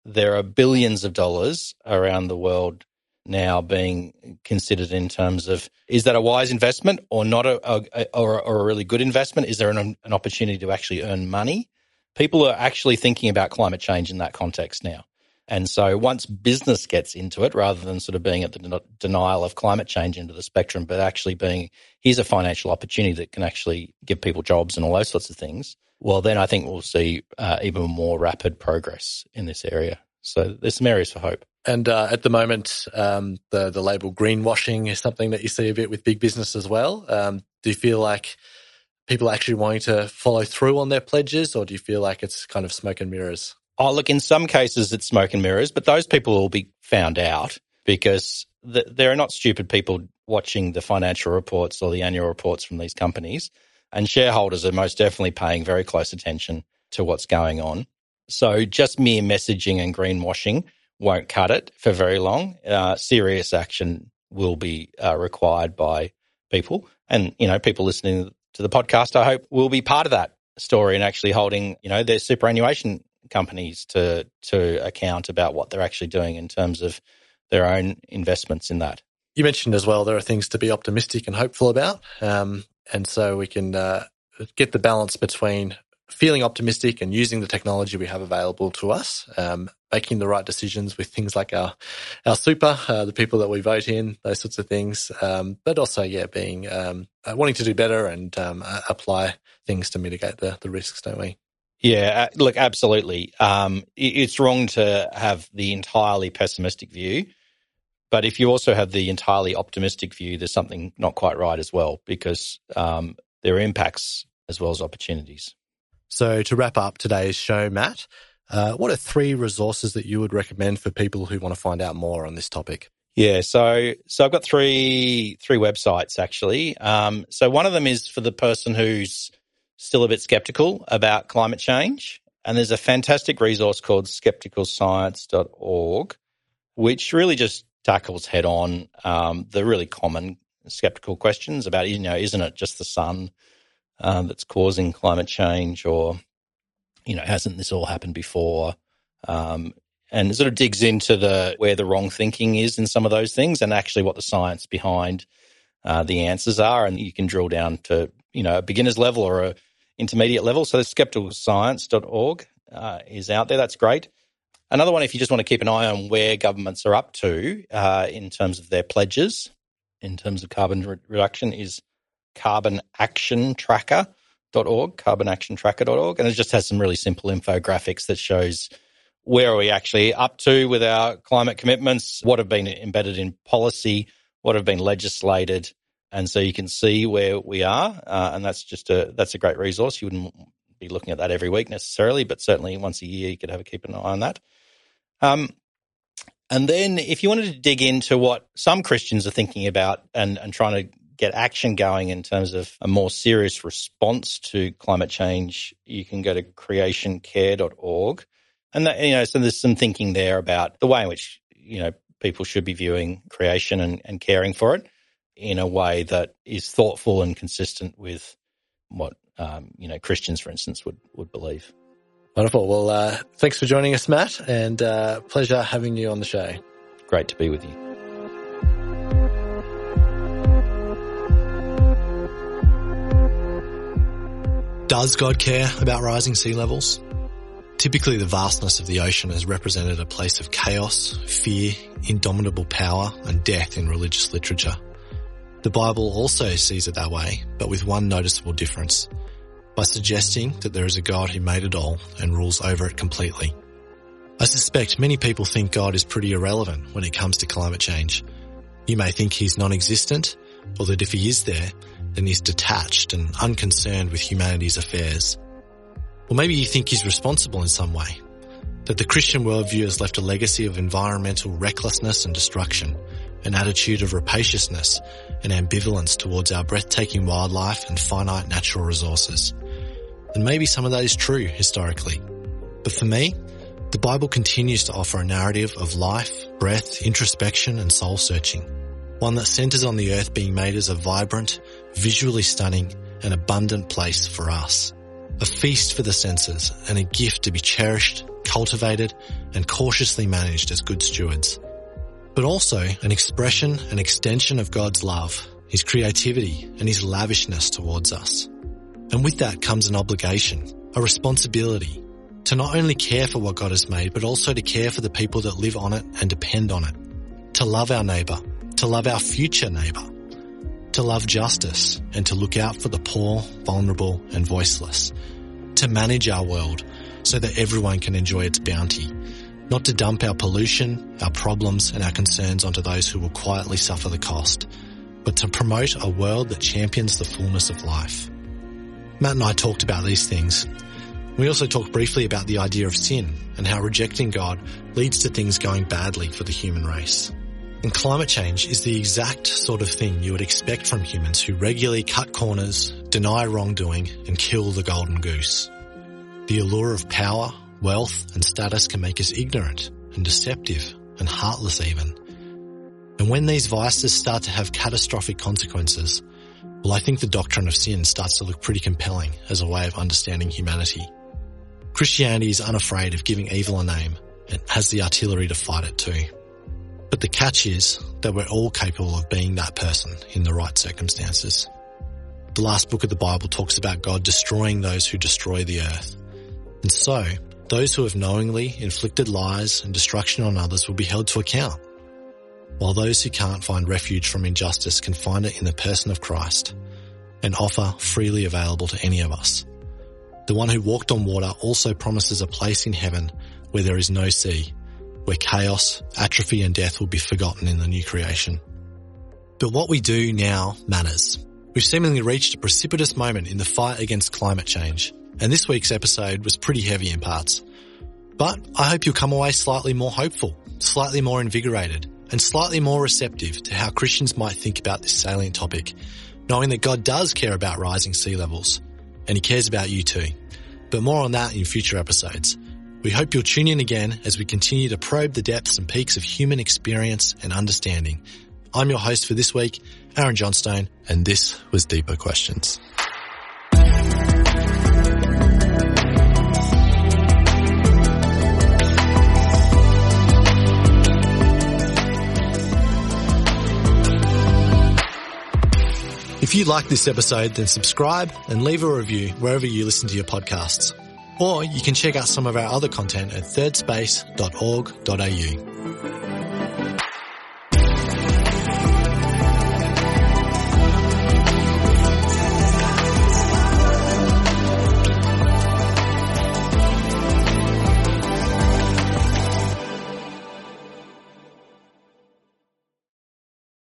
There are billions of dollars around the world now being considered in terms of is that a wise investment or not a, a or, or, a really good investment? Is there an, an opportunity to actually earn money? People are actually thinking about climate change in that context now. And so once business gets into it, rather than sort of being at the denial of climate change into the spectrum, but actually being, here's a financial opportunity that can actually give people jobs and all those sorts of things, well, then I think we'll see uh, even more rapid progress in this area. So there's some areas for hope. And uh, at the moment, um, the the label greenwashing is something that you see a bit with big business as well. Um, do you feel like people are actually wanting to follow through on their pledges, or do you feel like it's kind of smoke and mirrors? Oh, look, in some cases it's smoke and mirrors, but those people will be found out because the, there are not stupid people watching the financial reports or the annual reports from these companies. And shareholders are most definitely paying very close attention to what's going on. So just mere messaging and greenwashing won't cut it for very long. Uh, serious action will be uh, required by people. And, you know, people listening to the podcast, I hope will be part of that story and actually holding, you know, their superannuation companies to to account about what they're actually doing in terms of their own investments in that. You mentioned as well there are things to be optimistic and hopeful about, um, and so we can uh, get the balance between feeling optimistic and using the technology we have available to us, um, making the right decisions with things like our our super, uh, the people that we vote in, those sorts of things, um, but also yeah, being um, uh, wanting to do better and um, apply things to mitigate the the risks, don't we? Yeah, look, absolutely. Um, it's wrong to have the entirely pessimistic view. But if you also have the entirely optimistic view, there's something not quite right as well, because um, there are impacts as well as opportunities. So to wrap up today's show, Matt, uh, what are three resources that you would recommend for people who want to find out more on this topic? Yeah, so so I've got three three websites actually. Um, so one of them is for the person who's still a bit skeptical about climate change, and there's a fantastic resource called skepticalscience.org, which really just tackles head on um, the really common skeptical questions about you know isn't it just the sun um, that's causing climate change, or you know hasn't this all happened before? Um, and sort of digs into the where the wrong thinking is in some of those things and actually what the science behind uh, the answers are and you can drill down to you know a beginner's level or a intermediate level so the skepticalscience.org uh, is out there that's great another one if you just want to keep an eye on where governments are up to uh, in terms of their pledges in terms of carbon re- reduction is carbonactiontracker.org carbonactiontracker.org and it just has some really simple infographics that shows where are we actually up to with our climate commitments? What have been embedded in policy? What have been legislated? And so you can see where we are, uh, and that's just a that's a great resource. You wouldn't be looking at that every week necessarily, but certainly once a year you could have a keep an eye on that. Um, and then if you wanted to dig into what some Christians are thinking about and, and trying to get action going in terms of a more serious response to climate change, you can go to creationcare.org. And that, you know, so there's some thinking there about the way in which, you know, people should be viewing creation and, and caring for it in a way that is thoughtful and consistent with what, um, you know, Christians, for instance, would, would believe. Wonderful. Well, uh, thanks for joining us, Matt, and uh, pleasure having you on the show. Great to be with you. Does God care about rising sea levels? Typically, the vastness of the ocean has represented a place of chaos, fear, indomitable power, and death in religious literature. The Bible also sees it that way, but with one noticeable difference by suggesting that there is a God who made it all and rules over it completely. I suspect many people think God is pretty irrelevant when it comes to climate change. You may think he's non-existent, or that if he is there, then he's detached and unconcerned with humanity's affairs. Or maybe you think he's responsible in some way. That the Christian worldview has left a legacy of environmental recklessness and destruction, an attitude of rapaciousness and ambivalence towards our breathtaking wildlife and finite natural resources. And maybe some of that is true historically. But for me, the Bible continues to offer a narrative of life, breath, introspection and soul searching. One that centers on the earth being made as a vibrant, visually stunning and abundant place for us a feast for the senses and a gift to be cherished, cultivated and cautiously managed as good stewards. But also an expression and extension of God's love, His creativity and His lavishness towards us. And with that comes an obligation, a responsibility to not only care for what God has made, but also to care for the people that live on it and depend on it. To love our neighbour, to love our future neighbour, to love justice and to look out for the poor, vulnerable and voiceless, to manage our world so that everyone can enjoy its bounty, not to dump our pollution, our problems and our concerns onto those who will quietly suffer the cost, but to promote a world that champions the fullness of life. Matt and I talked about these things. We also talked briefly about the idea of sin and how rejecting God leads to things going badly for the human race. And climate change is the exact sort of thing you would expect from humans who regularly cut corners, deny wrongdoing, and kill the golden goose. The allure of power, wealth, and status can make us ignorant and deceptive and heartless even. And when these vices start to have catastrophic consequences, well, I think the doctrine of sin starts to look pretty compelling as a way of understanding humanity. Christianity is unafraid of giving evil a name and has the artillery to fight it too. But the catch is that we're all capable of being that person in the right circumstances. The last book of the Bible talks about God destroying those who destroy the earth. And so, those who have knowingly inflicted lies and destruction on others will be held to account, while those who can't find refuge from injustice can find it in the person of Christ, an offer freely available to any of us. The one who walked on water also promises a place in heaven where there is no sea, where chaos, atrophy and death will be forgotten in the new creation. But what we do now matters. We've seemingly reached a precipitous moment in the fight against climate change, and this week's episode was pretty heavy in parts. But I hope you'll come away slightly more hopeful, slightly more invigorated, and slightly more receptive to how Christians might think about this salient topic, knowing that God does care about rising sea levels, and he cares about you too. But more on that in future episodes. We hope you'll tune in again as we continue to probe the depths and peaks of human experience and understanding. I'm your host for this week, Aaron Johnstone, and this was Deeper Questions. You like this episode, then subscribe and leave a review wherever you listen to your podcasts. Or you can check out some of our other content at thirdspace.org.au.